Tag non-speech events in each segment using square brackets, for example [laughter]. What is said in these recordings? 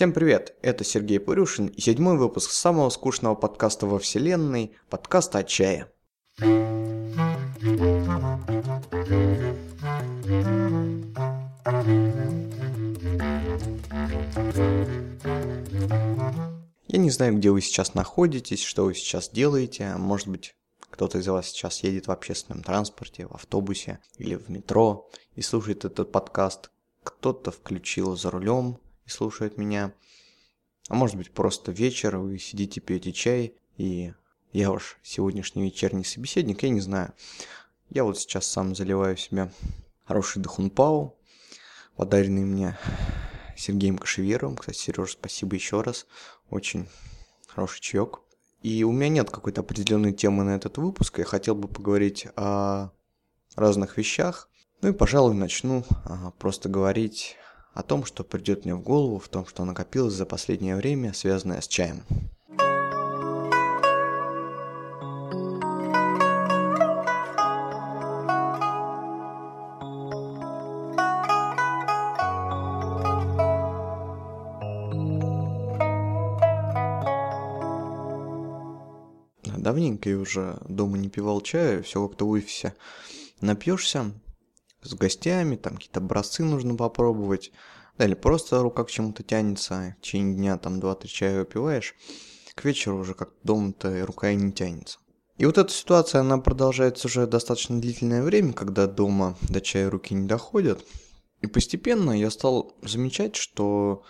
Всем привет, это Сергей Пурюшин и седьмой выпуск самого скучного подкаста во вселенной, подкаста о чае. Я не знаю, где вы сейчас находитесь, что вы сейчас делаете, может быть, кто-то из вас сейчас едет в общественном транспорте, в автобусе или в метро и слушает этот подкаст. Кто-то включил за рулем, слушает меня. А может быть просто вечер, вы сидите, пьете чай, и я ваш сегодняшний вечерний собеседник, я не знаю. Я вот сейчас сам заливаю в себя хороший дахунпау, подаренный мне Сергеем Кашеверовым. Кстати, Сереж, спасибо еще раз. Очень хороший чаек. И у меня нет какой-то определенной темы на этот выпуск. Я хотел бы поговорить о разных вещах. Ну и, пожалуй, начну а, просто говорить о том, что придет мне в голову, в том, что накопилось за последнее время, связанное с чаем. Давненько я уже дома не пивал чая, все как-то в офисе напьешься, с гостями, там какие-то образцы нужно попробовать, да, или просто рука к чему-то тянется, в течение дня там 2-3 чая выпиваешь, к вечеру уже как дома-то рука и не тянется. И вот эта ситуация, она продолжается уже достаточно длительное время, когда дома до чая руки не доходят. И постепенно я стал замечать, что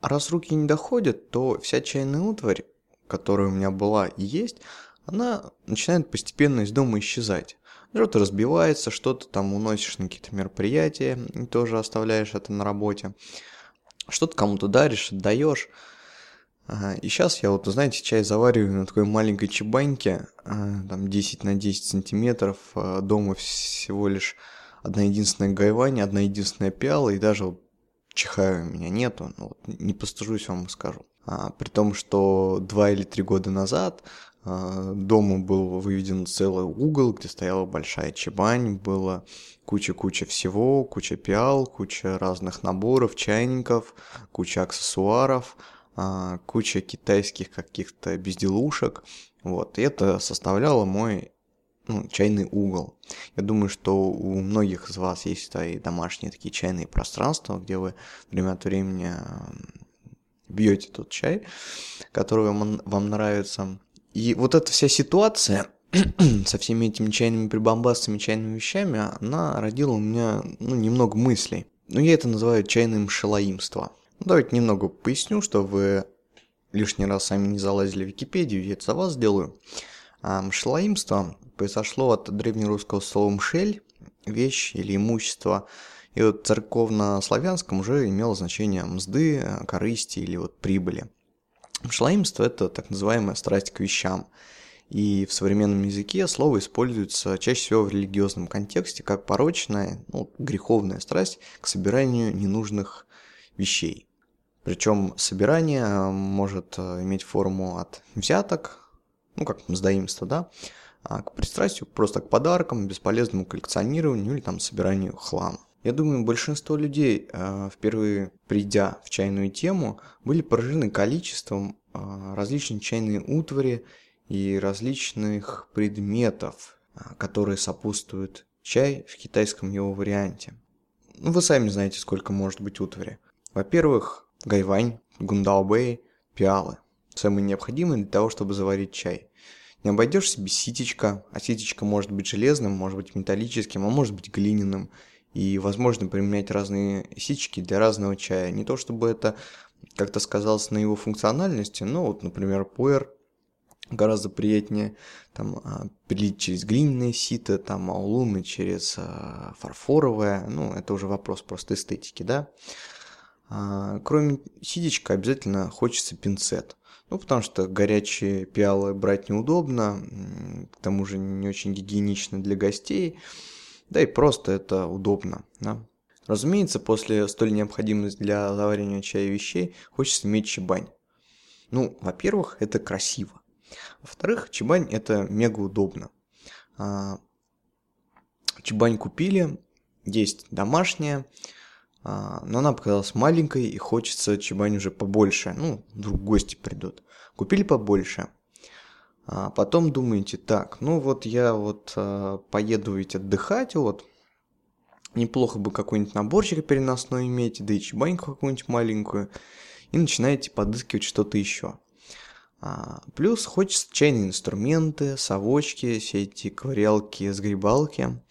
раз руки не доходят, то вся чайная утварь, которая у меня была и есть, она начинает постепенно из дома исчезать. Что-то разбивается, что-то там уносишь на какие-то мероприятия и тоже оставляешь это на работе. Что-то кому-то даришь, отдаешь. И сейчас я вот, знаете, чай завариваю на такой маленькой чебаньке, а, там 10 на 10 сантиметров, а, дома всего лишь одна единственная гайвань, одна единственная пиала, и даже чихаю у меня нету, ну, вот, не постыжусь вам скажу. А, при том, что два или три года назад а, дому был выведен целый угол, где стояла большая чебань, было куча-куча всего, куча пиал, куча разных наборов, чайников, куча аксессуаров, а, куча китайских каких-то безделушек. Вот, и это составляло мой ну, чайный угол. Я думаю, что у многих из вас есть и домашние такие чайные пространства, где вы время от времени бьете тот чай, который вам, вам нравится. И вот эта вся ситуация [clears throat] со всеми этими чайными прибамбасами, чайными вещами, она родила у меня ну, немного мыслей. Ну, я это называю чайным шалаимство. Ну, давайте немного поясню, что вы лишний раз сами не залазили в Википедию, я это за вас сделаю. А, мшелаимство произошло от древнерусского слова «мшель», вещь или имущество, и вот церковно-славянском уже имело значение мзды, корысти или вот прибыли. Шлаимство – это так называемая страсть к вещам. И в современном языке слово используется чаще всего в религиозном контексте как порочная, ну, греховная страсть к собиранию ненужных вещей. Причем собирание может э, иметь форму от взяток, ну как мздоимство, да, а к пристрастию просто к подаркам, бесполезному коллекционированию или там собиранию хлама. Я думаю, большинство людей, э, впервые придя в чайную тему, были поражены количеством э, различной чайной утвари и различных предметов, э, которые сопутствуют чай в китайском его варианте. Ну, вы сами знаете, сколько может быть утвари. Во-первых, гайвань, гундаобэй, пиалы. Самые необходимые для того, чтобы заварить чай. Не обойдешься без ситечка, а ситечка может быть железным, может быть металлическим, а может быть глиняным – и возможно применять разные сички для разного чая. Не то чтобы это как-то сказалось на его функциональности, но вот, например, пуэр гораздо приятнее там а, прилить через глиняное сито, там аулуны через а, фарфоровое, ну это уже вопрос просто эстетики, да. А, кроме сидечка обязательно хочется пинцет. Ну, потому что горячие пиалы брать неудобно, к тому же не очень гигиенично для гостей. Да и просто это удобно. Да? Разумеется, после столь необходимых для заваривания чая вещей хочется иметь чебань. Ну, во-первых, это красиво. Во-вторых, чебань это мега удобно. А, чебань купили, есть домашняя, А, но она показалась маленькой и хочется чебань уже побольше. Ну, вдруг гости придут. Купили побольше. А потом думаете, так, ну вот я вот а, поеду ведь отдыхать, вот. Неплохо бы какой-нибудь наборчик переносной иметь, да и чебаньку какую-нибудь маленькую. И начинаете подыскивать что-то еще. А, плюс хочется чайные инструменты, совочки, все эти ковырялки, сгребалки.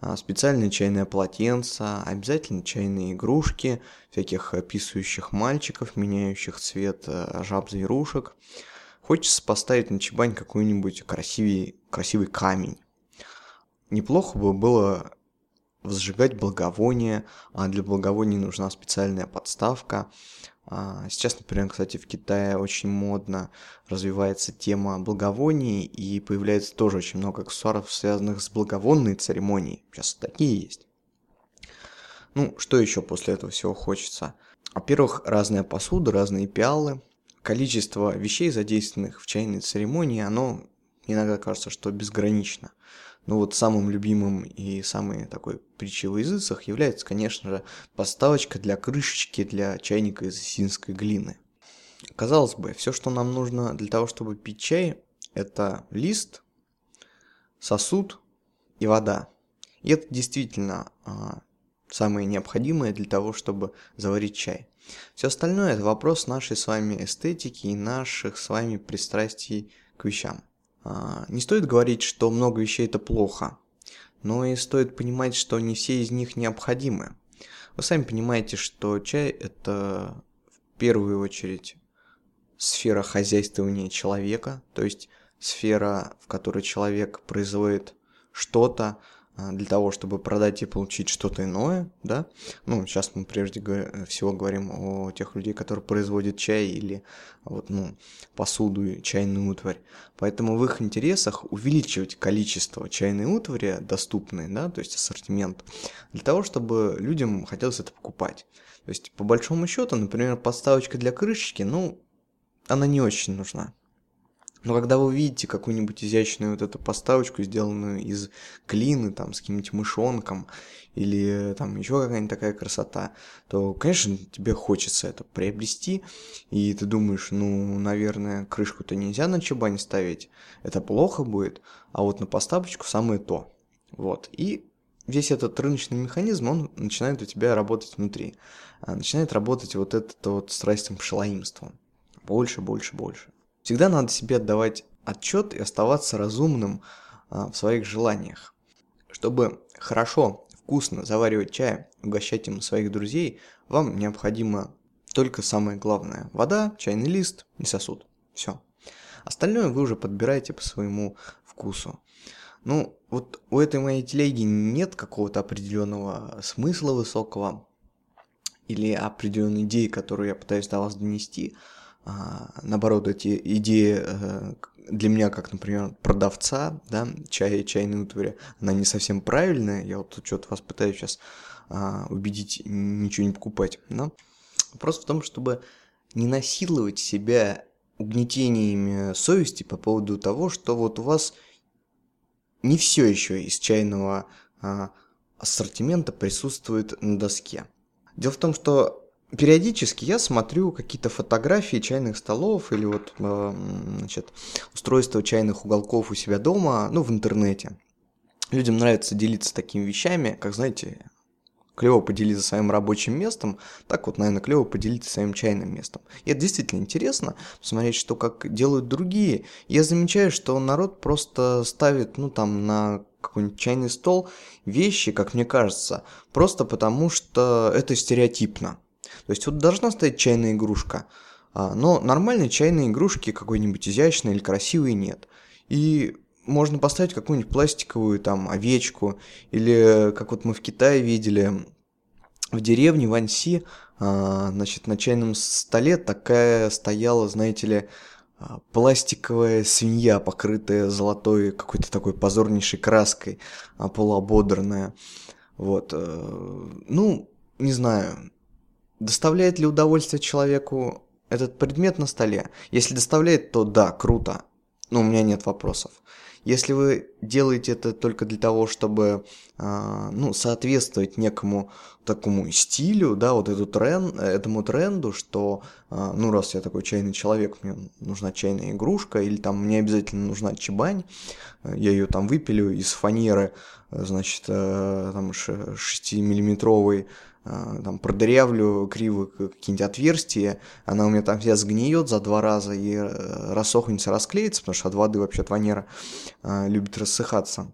А, специальные чайные полотенца, обязательно чайные игрушки, всяких описывающих мальчиков, меняющих цвет э, жаб-зверушек. Хочется поставить на чебань какой-нибудь красивый, красивый камень. Неплохо бы было возжигать благовония, а для благовоний нужна специальная подставка. А, сейчас, например, кстати, в Китае очень модно развивается тема благовоний, и появляется тоже очень много аксессуаров, связанных с благовонной церемонией. Сейчас такие есть. Ну, что еще после этого всего хочется? Во-первых, разная посуда, разные пиалы. Количество вещей, задействованных в чайной церемонии, оно иногда кажется, что безгранично. Ну вот самым любимым и самой такой притчей в языцах является, конечно же, поставочка для крышечки для чайника из синской глины. Казалось бы, все, что нам нужно для того, чтобы пить чай, это лист, сосуд и вода. И это действительно а, самое необходимое для того, чтобы заварить чай. Все остальное это вопрос нашей с вами эстетики и наших с вами пристрастий к вещам. А, не стоит говорить, что много вещей это плохо, но и стоит понимать, что не все из них необходимы. Вы сами понимаете, что чай это в первую очередь сфера хозяйствования человека, то есть сфера, в которой человек производит что-то, для того, чтобы продать и получить что-то иное, да. Ну, сейчас мы прежде всего говорим о тех людей, которые производят чай или вот, ну, посуду чайную утварь. Поэтому в их интересах увеличивать количество чайной утвари доступной, да, то есть ассортимент, для того, чтобы людям хотелось это покупать. То есть, по большому счету, например, подставочка для крышечки, ну, она не очень нужна. Но когда вы увидите какую-нибудь изящную вот эту поставочку, сделанную из глины, там, с каким-нибудь мышонком, или там еще какая-нибудь такая красота, то, конечно, тебе хочется это приобрести, и ты думаешь, ну, наверное, крышку-то нельзя на чебань ставить, это плохо будет, а вот на поставочку самое то. Вот, и весь этот рыночный механизм, он начинает у тебя работать внутри. А начинает работать вот этот вот страстным шалоимством. Больше, больше, больше. Всегда надо себе отдавать отчет и оставаться разумным а, в своих желаниях. Чтобы хорошо, вкусно заваривать чай, угощать им своих друзей, вам необходимо только самое главное – вода, чайный лист и сосуд. Все. Остальное вы уже подбираете по своему вкусу. Ну, вот у этой моей телеги нет какого-то определенного смысла высокого или определенной идеи, которую я пытаюсь до вас донести – наоборот, эти идеи э, для меня, как, например, продавца, да, чая и чайной утвари, она не совсем правильная. Я вот что-то вас пытаюсь сейчас а, убедить ничего не покупать, да. Вопрос в том, чтобы не насиловать себя угнетениями совести по поводу того, что вот у вас не все еще из чайного а, ассортимента присутствует на доске. Дело в том, что периодически я смотрю какие-то фотографии чайных столов или вот, э, значит, устройства чайных уголков у себя дома, ну, в интернете. Людям нравится делиться такими вещами, как, знаете, клево поделиться своим рабочим местом, так вот, наверное, клево поделиться своим чайным местом. И это действительно интересно, посмотреть, что как делают другие. Я замечаю, что народ просто ставит, ну, там, на какой-нибудь чайный стол вещи, как мне кажется, просто потому что это стереотипно. То есть вот должна стоять чайная игрушка, а, но нормальной чайной игрушки какой-нибудь изящной или красивой нет. И можно поставить какую-нибудь пластиковую там овечку, или как вот мы в Китае видели, в деревне Ванси, а, значит, на чайном столе такая стояла, знаете ли, а, пластиковая свинья, покрытая золотой какой-то такой позорнейшей краской, полуободранная. Вот. Э, ну, не знаю, Доставляет ли удовольствие человеку этот предмет на столе? Если доставляет, то да, круто. Но у меня нет вопросов. Если вы делаете это только для того, чтобы а, ну, соответствовать некому такому стилю, да, вот эту тренд, этому тренду, что, а, ну, раз я такой чайный человек, мне нужна чайная игрушка, или там мне обязательно нужна чебань, я ее там выпилю из фанеры, значит, э, там 6-миллиметровой а, там продырявлю криво какие-нибудь отверстия, она у меня там вся сгниет за два раза и э, рассохнется, расклеится, потому что от воды вообще ванера а, любит рассыхаться.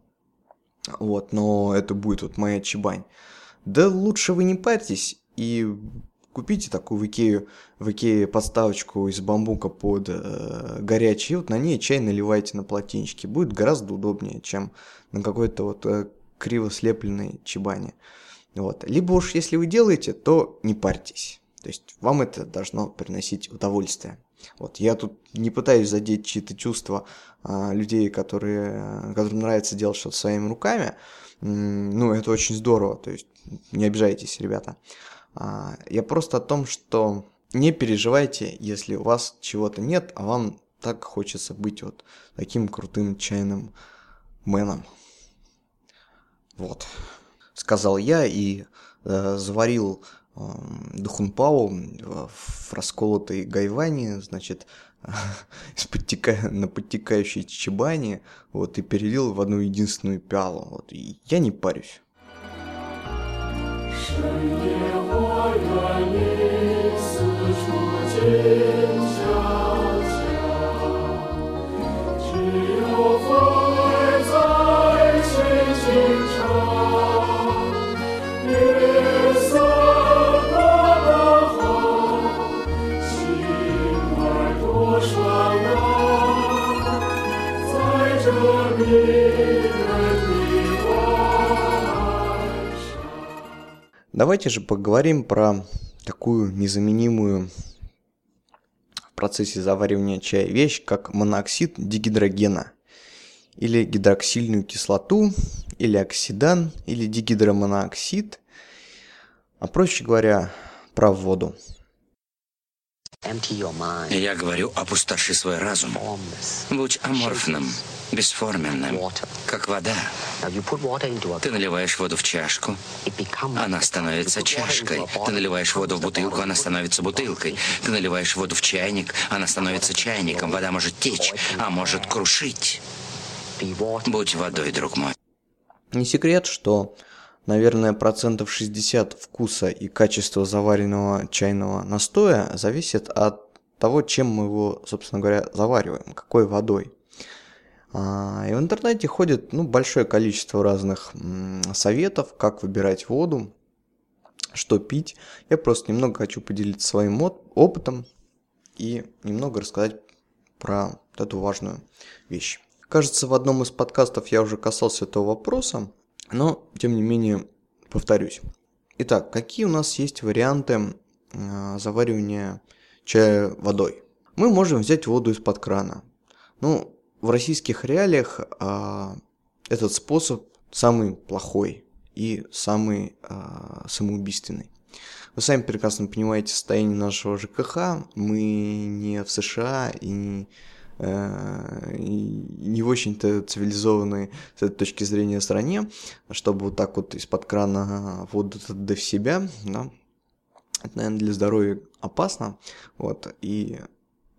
Вот, но это будет вот моя чебань. Да лучше вы не парьтесь и купите такую в Икею, в Икее подставочку из бамбука под э, горячий, вот на ней чай наливайте на полотенчике. Будет гораздо удобнее, чем на какой-то вот э, криво слепленной чебане. Вот. Либо уж если вы делаете, то не парьтесь. То есть вам это должно приносить удовольствие. Вот, я тут не пытаюсь задеть чьи-то чувства а, людей, которые, которым нравится делать что-то своими руками. Ну, это очень здорово, то есть не обижайтесь, ребята. А, я просто о том, что не переживайте, если у вас чего-то нет, а вам так хочется быть вот таким крутым чайным мэном. Вот сказал я и э, заварил э, духунпау в расколотой гайване, значит, [laughs] подтека... на подтекающей чебане, вот, и перелил в одну единственную пиалу, вот, и я не парюсь. 这 Давайте же поговорим про такую незаменимую в процессе заваривания чая вещь, как моноксид дигидрогена, или гидроксильную кислоту, или оксидан, или дигидромоноксид, а проще говоря, про воду. Я говорю, опустоши свой разум. Будь аморфным, бесформенным, как вода. Ты наливаешь воду в чашку, она становится чашкой. Ты наливаешь воду в бутылку, она становится бутылкой. Ты наливаешь воду в чайник, она становится чайником. Вода может течь, а может крушить. Будь водой, друг мой. Не секрет, что, наверное, процентов 60 вкуса и качества заваренного чайного настоя зависит от того, чем мы его, собственно говоря, завариваем, какой водой. А, и в интернете ходит ну, большое количество разных советов, как выбирать воду, что пить. Я просто немного хочу поделиться своим опытом и немного рассказать про эту важную вещь. Кажется, в одном из подкастов я уже касался этого вопроса, но тем не менее повторюсь. Итак, какие у нас есть варианты заваривания чая водой? Мы можем взять воду из-под крана. Ну, в российских реалиях а, этот способ самый плохой и самый а, самоубийственный. Вы сами прекрасно понимаете состояние нашего ЖКХ. Мы не в США и не, не в очень-то цивилизованной с этой точки зрения стране, чтобы вот так вот из-под крана воду до себя, да, это, наверное, для здоровья опасно, вот, и,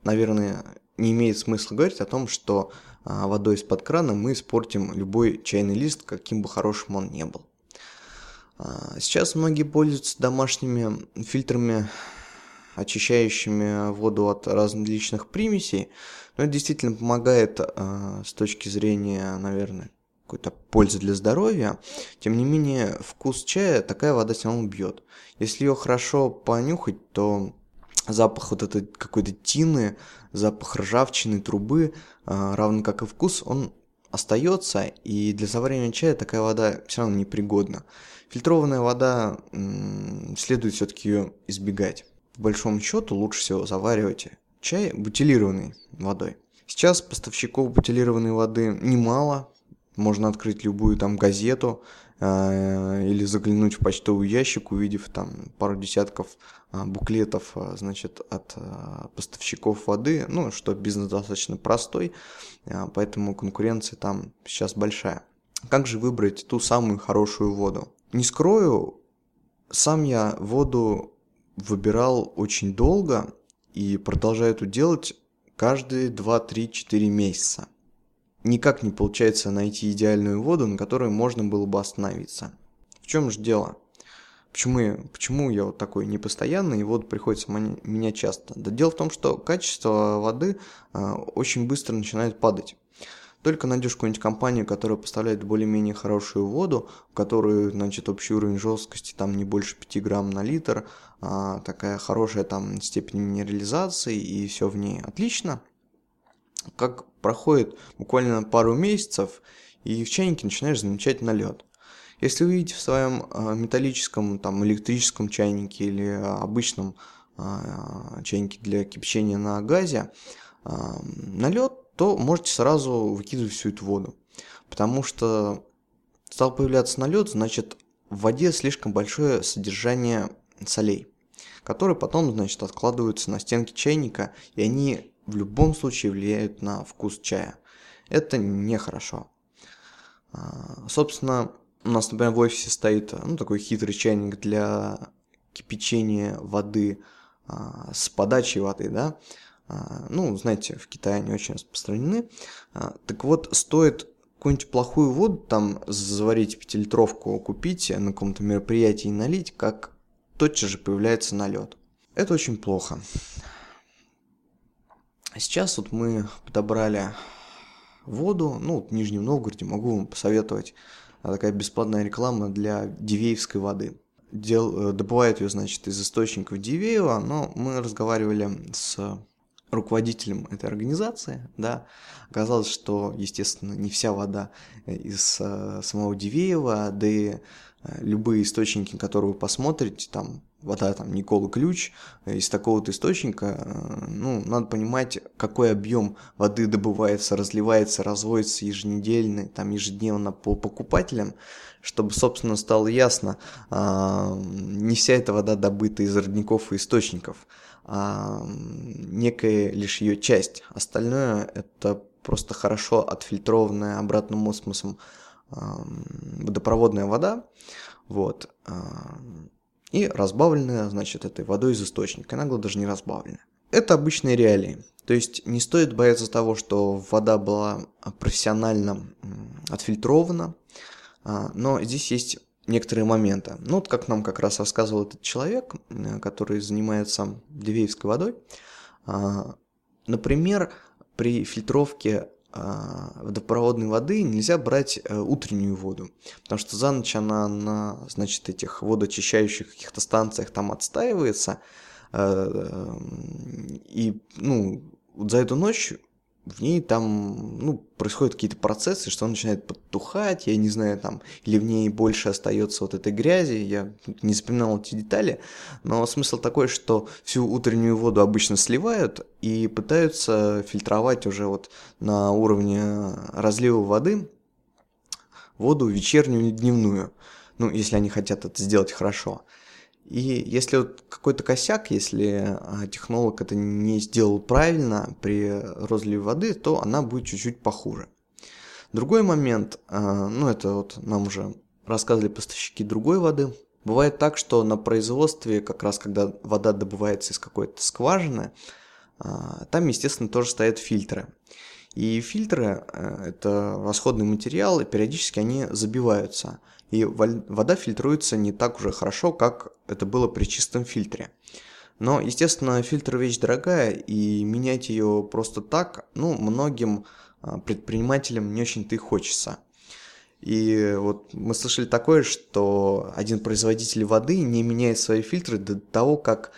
наверное, не имеет смысла говорить о том, что а, водой из-под крана мы испортим любой чайный лист, каким бы хорошим он ни был. А, сейчас многие пользуются домашними фильтрами, очищающими воду от различных примесей, но это действительно помогает а, с точки зрения, наверное, какой-то пользы для здоровья. Тем не менее, вкус чая такая вода все равно бьет. Если ее хорошо понюхать, то запах вот этой какой-то тины, запах ржавчины, трубы, а, равно как и вкус, он остается, и для заваривания чая такая вода все равно непригодна. Фильтрованная вода, следует все-таки ее избегать. В большом счету лучше всего заваривать чай бутилированной водой. Сейчас поставщиков бутилированной воды немало, можно открыть любую там газету э, или заглянуть в почтовый ящик, увидев там пару десятков э, буклетов, э, значит, от э, поставщиков воды, ну, что бизнес достаточно простой, э, поэтому конкуренция там сейчас большая. Как же выбрать ту самую хорошую воду? Не скрою, сам я воду выбирал очень долго и продолжаю это делать каждые 2, 3, 4 месяца никак не получается найти идеальную воду, на которой можно было бы остановиться. В чем же дело? Почему почему я вот такой непостоянный, и воду приходится менять часто? Да дело в том, что качество воды э, очень быстро начинает падать. Только найдешь какую-нибудь компанию, которая поставляет более-менее хорошую воду, в которой, значит, общий уровень жесткости там не больше 5 грамм на литр, а такая хорошая там степень минерализации и все в ней отлично – как проходит буквально пару месяцев, и в чайнике начинаешь замечать налет. Если вы видите в своем а, металлическом, там, электрическом чайнике или обычном а, чайнике для кипячения на газе а, налет, то можете сразу выкидывать всю эту воду. Потому что стал появляться налет, значит в воде слишком большое содержание солей, которые потом, значит, откладываются на стенки чайника, и они в любом случае влияют на вкус чая. Это нехорошо. А, собственно, у нас, например, в офисе стоит ну, такой хитрый чайник для кипячения воды а, с подачей воды, да. А, ну, знаете, в Китае они очень распространены. Так вот, стоит какую-нибудь плохую воду там заварить пятилитровку, купить на каком-то мероприятии и налить, как тотчас же появляется налет. Это очень плохо. А сейчас вот мы подобрали воду, ну, вот в Нижнем Новгороде могу вам посоветовать а, такая бесплатная реклама для Дивеевской воды. Дел, э, добывают ее, значит, из источников Дивеева, но мы разговаривали с руководителем этой организации, да, оказалось, что, естественно, не вся вода из э, самого Дивеева, да и э, любые источники, которые вы посмотрите, там вода там Никола Ключ э, из такого-то источника, э, ну, надо понимать, какой объем воды добывается, разливается, разводится еженедельно, там ежедневно по покупателям, чтобы, собственно, стало ясно, а, не вся эта вода добыта из родников и источников, а некая лишь ее часть. Остальное это просто хорошо отфильтрованная обратным осмосом водопроводная вода, вот, и разбавленная, значит, этой водой из источника, иногда даже не разбавленная. Это обычные реалии. То есть не стоит бояться того, что вода была профессионально отфильтрована, а, но здесь есть некоторые моменты. Ну, вот как нам как раз рассказывал этот человек, который занимается Дивеевской водой. А, например, при фильтровке а, водопроводной воды нельзя брать э, утреннюю воду, потому что за ночь она на, значит, этих водоочищающих каких-то станциях там отстаивается, э, и, ну, за эту ночь в ней там, ну, происходят какие-то процессы, что он начинает подтухать, я не знаю, там, или в ней больше остается вот этой грязи, я не запоминал эти детали, но смысл такой, что всю утреннюю воду обычно сливают и пытаются фильтровать уже вот на уровне разлива воды воду вечернюю или дневную, ну, если они хотят это сделать хорошо. И если вот какой-то косяк, если а, технолог это не сделал правильно при розливе воды, то она будет чуть-чуть похуже. Другой момент, а, ну это вот нам уже рассказывали поставщики другой воды, бывает так, что на производстве, как раз когда вода добывается из какой-то скважины, а, там, естественно, тоже стоят фильтры. И фильтры – это расходный материал, и периодически они забиваются – и вода фильтруется не так уже хорошо, как это было при чистом фильтре. Но, естественно, фильтр вещь дорогая, и менять ее просто так, ну, многим а, предпринимателям не очень-то и хочется. И вот мы слышали такое, что один производитель воды не меняет свои фильтры до того, как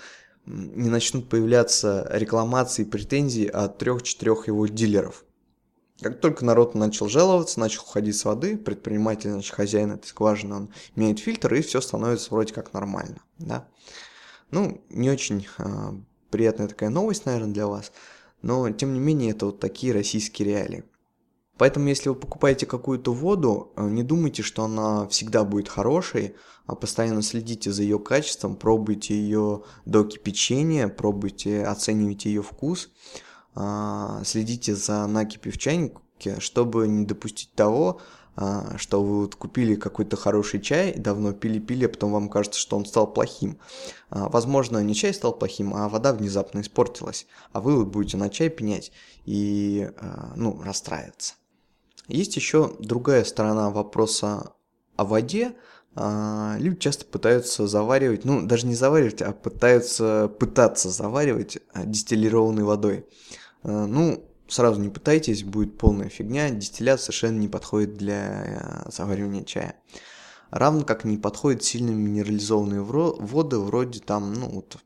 не начнут появляться рекламации и претензии от трех-четырех его дилеров. Как только народ начал жаловаться, начал уходить с воды, предприниматель, значит, хозяин этой скважины, он меняет фильтр, и все становится вроде как нормально, да. Ну, не очень э, приятная такая новость, наверное, для вас, но, тем не менее, это вот такие российские реалии. Поэтому, если вы покупаете какую-то воду, э, не думайте, что она всегда будет хорошей, а постоянно следите за ее качеством, пробуйте ее до кипячения, пробуйте, оценивайте ее вкус, следите за накипью в чайнике, чтобы не допустить того, а, что вы вот купили какой-то хороший чай, давно пили-пили, а потом вам кажется, что он стал плохим. А, возможно, не чай стал плохим, а вода внезапно испортилась, а вы вот будете на чай пенять и, ну, расстраиваться. Есть еще другая сторона вопроса о воде. Люди часто пытаются заваривать, ну, даже не заваривать, а пытаются пытаться заваривать дистиллированной водой. Ну, сразу не пытайтесь, будет полная фигня, дистиллят совершенно не подходит для э, заваривания чая. Равно как не подходят сильно минерализованные воды, вроде там, ну, вот,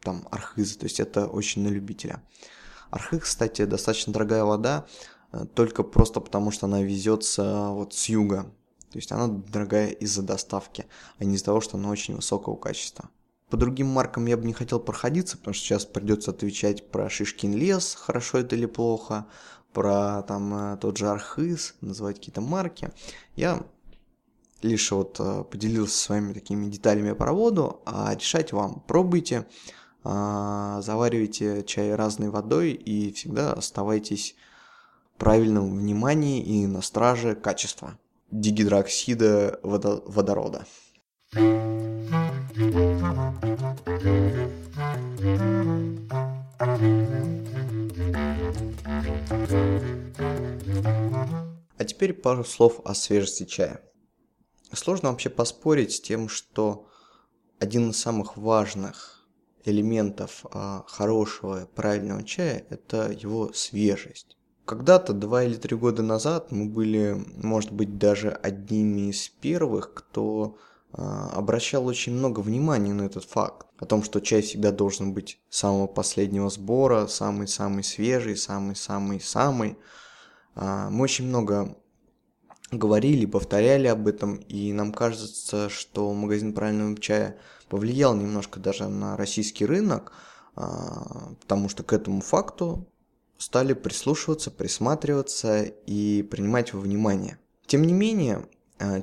там, архиза, то есть это очень на любителя. Архиз, кстати, достаточно дорогая вода, э, только просто потому, что она везется вот с юга. То есть она дорогая из-за доставки, а не из-за того, что она очень высокого качества. По другим маркам я бы не хотел проходиться, потому что сейчас придется отвечать про Шишкин лес, хорошо это или плохо, про там э, тот же Архыз, называть какие-то марки. Я лишь вот э, поделился с вами такими деталями по воду, а решать вам. Пробуйте, а, заваривайте чай разной водой и всегда оставайтесь в правильном внимании и на страже качества дигидроксида водорода. А теперь пару слов о свежести чая. Сложно вообще поспорить с тем, что один из самых важных элементов а, хорошего, правильного чая – это его свежесть. Когда-то, два или три года назад, мы были, может быть, даже одними из первых, кто обращал очень много внимания на этот факт. О том, что чай всегда должен быть самого последнего сбора, самый-самый свежий, самый-самый-самый. А, мы очень много говорили, повторяли об этом, и нам кажется, что магазин правильного чая повлиял немножко даже на российский рынок, а, потому что к этому факту стали прислушиваться, присматриваться и принимать во внимание. Тем не менее, а,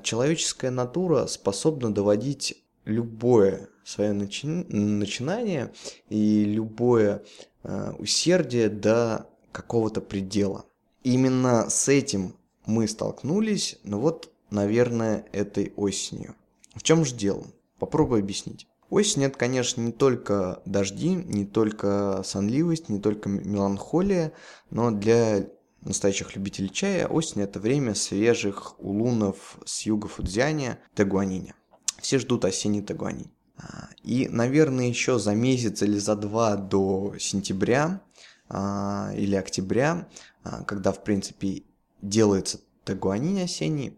человеческая натура способна доводить любое свое начи... начинание и любое э, усердие до какого-то предела. Именно с этим мы столкнулись, ну вот, наверное, этой осенью. В чем же дело? Попробую объяснить. Осень это, конечно, не только дожди, не только сонливость, не только меланхолия, но для настоящих любителей чая осень это время свежих улунов с юга Фудзяня, Тагуаниня. Все ждут осенний Тагуанинь. А, и, наверное, еще за месяц или за два до сентября а, или октября, а, когда, в принципе, делается тагуанин осенний,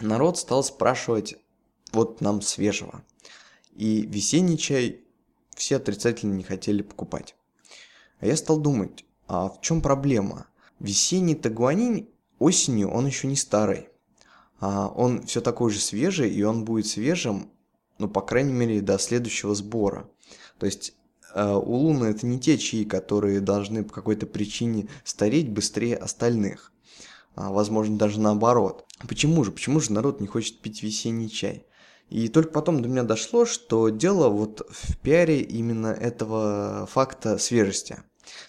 народ стал спрашивать вот нам свежего. И весенний чай все отрицательно не хотели покупать. А я стал думать, а в чем проблема? Весенний тагуанин осенью он еще не старый. А он все такой же свежий, и он будет свежим ну, по крайней мере, до следующего сбора. То есть э, у Луны это не те чаи, которые должны по какой-то причине стареть быстрее остальных. А, возможно, даже наоборот. Почему же? Почему же народ не хочет пить весенний чай? И только потом до меня дошло, что дело вот в пиаре именно этого факта свежести.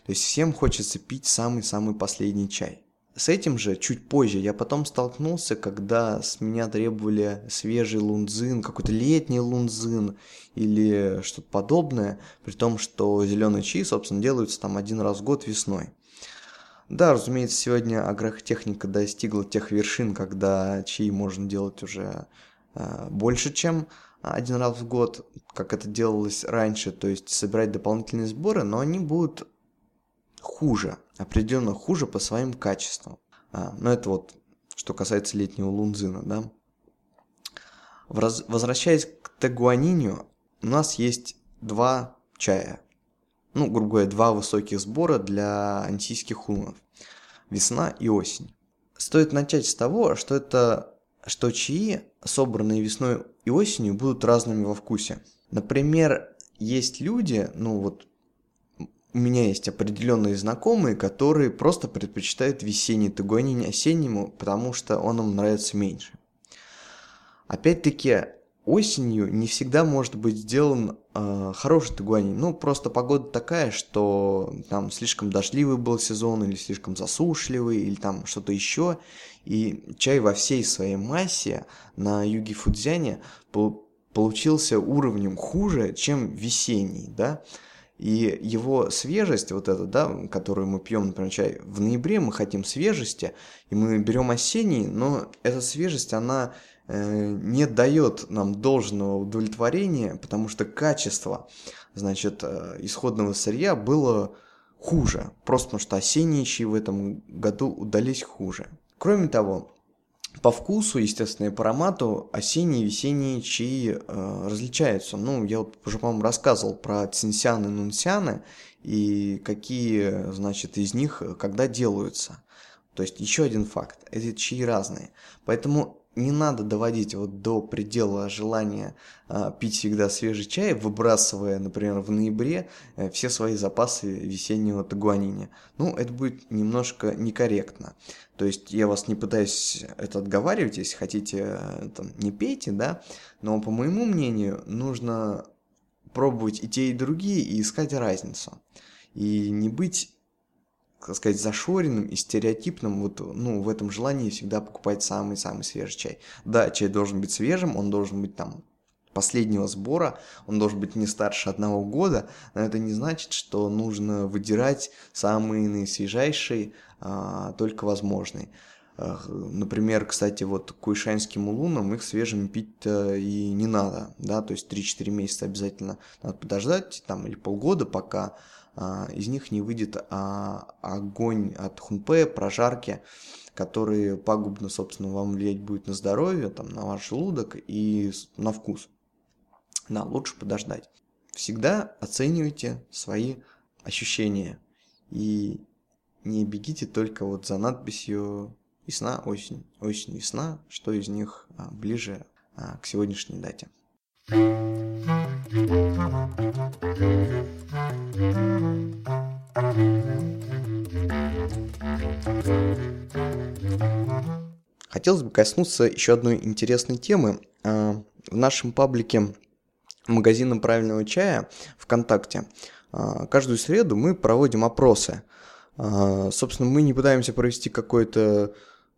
То есть всем хочется пить самый-самый последний чай. С этим же чуть позже я потом столкнулся, когда с меня требовали свежий лунзин, какой-то летний лунзин или что-то подобное, при том, что зеленые чаи, собственно, делаются там один раз в год весной. Да, разумеется, сегодня агротехника достигла тех вершин, когда чаи можно делать уже э, больше, чем один раз в год, как это делалось раньше, то есть собирать дополнительные сборы, но они будут хуже, определенно хуже по своим качествам. А, но это вот, что касается летнего лунзина, да. Возвращаясь к тагуаниню, у нас есть два чая. Ну, грубо говоря, два высоких сбора для антийских лунов. Весна и осень. Стоит начать с того, что это что чаи, собранные весной и осенью, будут разными во вкусе. Например, есть люди, ну вот у меня есть определенные знакомые, которые просто предпочитают весенний тагуанин осеннему, потому что он им нравится меньше. Опять-таки, осенью не всегда может быть сделан э, хороший тагуанин. Ну, просто погода такая, что там слишком дождливый был сезон, или слишком засушливый, или там что-то еще. И чай во всей своей массе на юге Фудзяне получился уровнем хуже, чем весенний, да. И его свежесть, вот эта, да, которую мы пьем, например, чай, в ноябре мы хотим свежести, и мы берем осенний, но эта свежесть, она Э, не дает нам должного удовлетворения, потому что качество, значит, э, исходного сырья было хуже, просто потому что осенние чаи в этом году удались хуже. Кроме того, по вкусу, естественно, и по аромату осенние и весенние чаи э, различаются. Ну, я вот уже, по-моему, рассказывал про цинсяны и нунсяны и какие, значит, из них когда делаются. То есть еще один факт. Эти чаи разные. Поэтому не надо доводить вот до предела желания а, пить всегда свежий чай, выбрасывая, например, в ноябре а, все свои запасы весеннего тагуанини. Ну, это будет немножко некорректно. То есть я вас не пытаюсь это отговаривать, если хотите, э, там, не пейте, да, но по моему мнению нужно пробовать и те, и другие, и искать разницу. И не быть так сказать, зашоренным и стереотипным вот, ну, в этом желании всегда покупать самый-самый свежий чай. Да, чай должен быть свежим, он должен быть там последнего сбора, он должен быть не старше одного года, но это не значит, что нужно выдирать самые наисвежайшие, а, только возможные. Например, кстати, вот куйшанским улунам их свежим пить и не надо, да, то есть 3-4 месяца обязательно надо подождать, там, или полгода, пока из них не выйдет а, огонь от хунпе, прожарки, которые пагубно, собственно, вам влиять будет на здоровье, там, на ваш желудок и на вкус. Да, лучше подождать. Всегда оценивайте свои ощущения и не бегите только вот за надписью весна, осень, осень, весна, что из них а, ближе к сегодняшней дате. Хотелось бы коснуться еще одной интересной темы. А, в нашем паблике магазина правильного чая ВКонтакте а, каждую среду мы проводим опросы. А, собственно, мы не пытаемся провести какое-то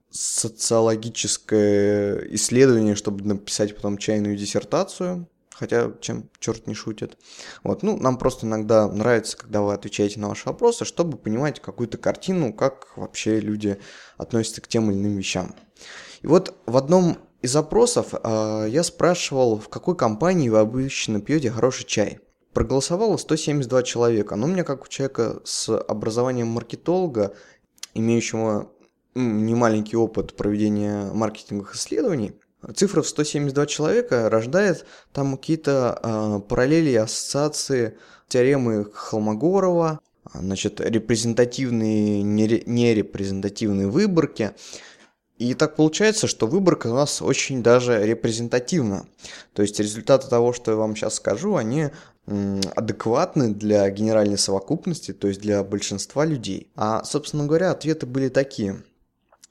социологическое исследование, чтобы написать потом чайную диссертацию, хотя чем черт не шутит. Вот, ну, нам просто иногда нравится, когда вы отвечаете на ваши вопросы, чтобы понимать какую-то картину, как вообще люди относятся к тем или иным вещам. И вот в одном из запросов э, я спрашивал, в какой компании вы обычно пьете хороший чай. Проголосовало 172 человека, но у меня как у человека с образованием маркетолога, имеющего немаленький опыт проведения маркетинговых исследований, цифра в 172 человека рождает там какие-то э, параллели, ассоциации, теоремы Холмогорова, значит, репрезентативные, нерепрезентативные выборки. И так получается, что выборка у нас очень даже репрезентативна. То есть результаты того, что я вам сейчас скажу, они адекватны для генеральной совокупности, то есть для большинства людей. А, собственно говоря, ответы были такие.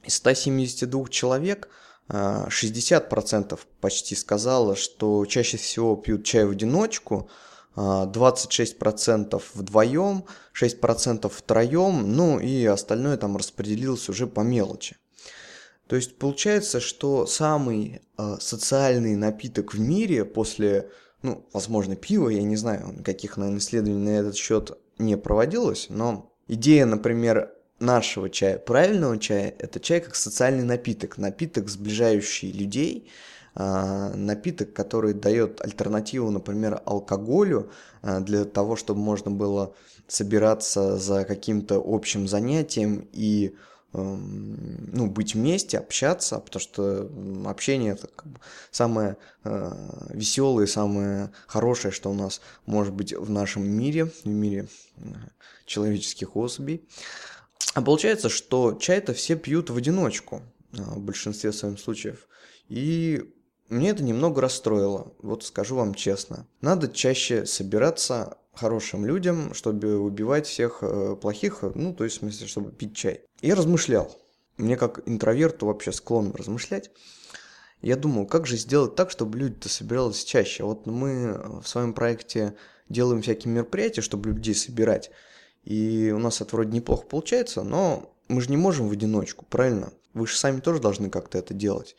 Из 172 человек – 60% почти сказала, что чаще всего пьют чай в одиночку, 26% вдвоем, 6% втроем, ну и остальное там распределилось уже по мелочи. То есть получается, что самый э, социальный напиток в мире после, ну, возможно, пива, я не знаю, никаких, наверное, исследований на этот счет не проводилось, но идея, например, нашего чая, правильного чая, это чай как социальный напиток, напиток, сближающий людей, а, напиток, который дает альтернативу, например, алкоголю, а, для того, чтобы можно было собираться за каким-то общим занятием и эм, ну, быть вместе, общаться, потому что общение это как бы самое э, веселое, самое хорошее, что у нас может быть в нашем мире, в мире э, человеческих особей. А получается, что чай-то все пьют в одиночку, а, в большинстве своих случаев. И мне это немного расстроило, вот скажу вам честно. Надо чаще собираться хорошим людям, чтобы убивать всех э, плохих, ну, то есть, в смысле, чтобы пить чай. Я размышлял. Мне как интроверту вообще склонен размышлять. Я думал, как же сделать так, чтобы люди-то собирались чаще. Вот мы в своем проекте делаем всякие мероприятия, чтобы людей собирать. И у нас это вроде неплохо получается, но мы же не можем в одиночку, правильно? Вы же сами тоже должны как-то это делать.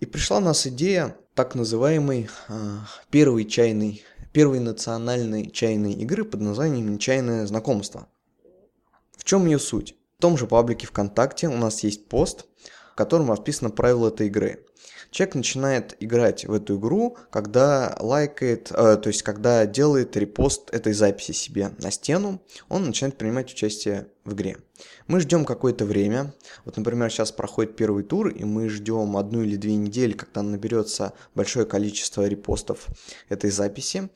И пришла у нас идея так называемой э, первой чайной, первой национальной чайной игры под названием «Чайное знакомство». В чем ее суть? В том же паблике ВКонтакте у нас есть пост, в котором расписано правила этой игры. Человек начинает играть в эту игру, когда лайкает, э, то есть когда делает репост этой записи себе на стену, он начинает принимать участие в игре. Мы ждем какое-то время. Вот, например, сейчас проходит первый тур, и мы ждем одну или две недели, когда наберется большое количество репостов этой записи.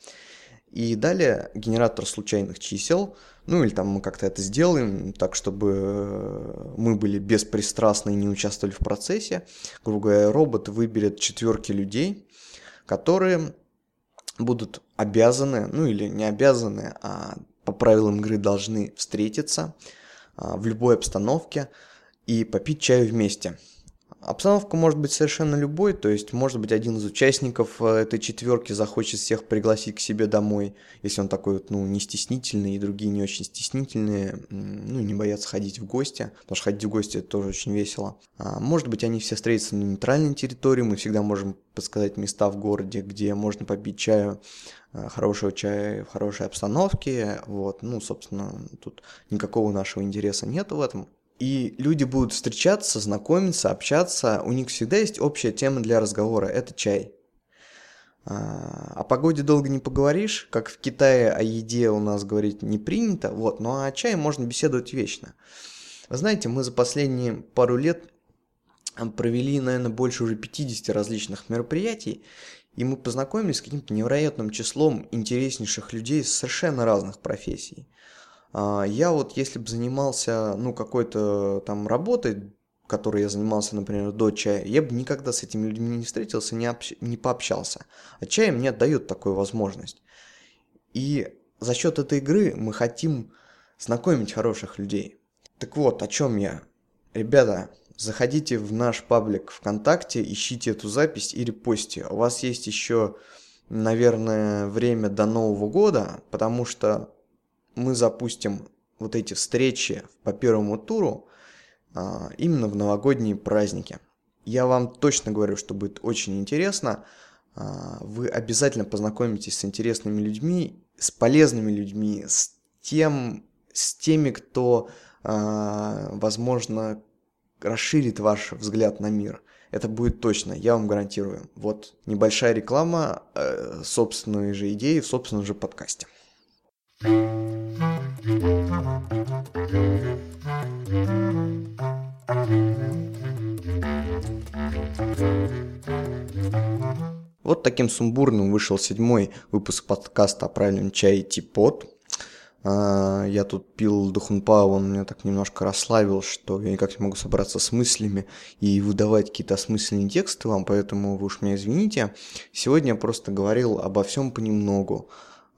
И далее генератор случайных чисел, ну или там мы как-то это сделаем, так чтобы э, мы были беспристрастны и не участвовали в процессе. Грубо говоря, робот выберет четверки людей, которые будут обязаны, ну или не обязаны, а по правилам игры должны встретиться а, в любой обстановке и попить чаю вместе. Обстановка может быть совершенно любой, то есть может быть один из участников э, этой четверки захочет всех пригласить к себе домой, если он такой вот, ну, не стеснительный, и другие не очень стеснительные, ну, не боятся ходить в гости, потому что ходить в гости это тоже очень весело. А может быть они все встретятся на нейтральной территории, мы всегда можем подсказать места в городе, где можно попить чаю, э, хорошего чая в хорошей обстановке, вот, ну, собственно, тут никакого нашего интереса нет в этом, и люди будут встречаться, знакомиться, общаться. У них всегда есть общая тема для разговора. Это чай. А, о погоде долго не поговоришь, как в Китае о еде у нас говорить не принято, вот, но о чае можно беседовать вечно. Вы знаете, мы за последние пару лет провели, наверное, больше уже 50 различных мероприятий, и мы познакомились с каким-то невероятным числом интереснейших людей с совершенно разных профессий. А, я вот, если бы занимался, ну, какой-то там работой, которой я занимался, например, до чая, я бы никогда с этими людьми не встретился, не, общ... не пообщался. А чай мне дает такую возможность. И за счет этой игры мы хотим знакомить хороших людей. Так вот, о чем я? Ребята, заходите в наш паблик ВКонтакте, ищите эту запись и репостите. У вас есть еще, наверное, время до Нового года, потому что мы запустим вот эти встречи по первому туру а, именно в новогодние праздники. Я вам точно говорю, что будет очень интересно. А, вы обязательно познакомитесь с интересными людьми, с полезными людьми, с тем, с теми, кто, а, возможно, расширит ваш взгляд на мир. Это будет точно, я вам гарантирую. Вот небольшая реклама э, собственной же идеи в собственном же подкасте. Вот таким сумбурным вышел седьмой выпуск подкаста о правильном чае Типот. А, я тут пил Духунпа, он меня так немножко расслабил, что я никак не могу собраться с мыслями и выдавать какие-то осмысленные тексты вам, поэтому вы уж меня извините. Сегодня я просто говорил обо всем понемногу.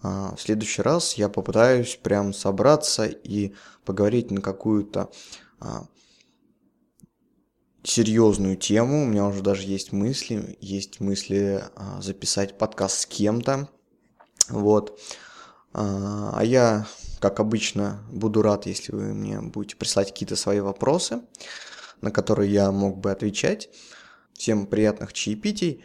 А, в следующий раз я попытаюсь прям собраться и поговорить на какую-то а, серьезную тему. У меня уже даже есть мысли, есть мысли а, записать подкаст с кем-то. Вот. А я, как обычно, буду рад, если вы мне будете прислать какие-то свои вопросы, на которые я мог бы отвечать. Всем приятных чаепитий.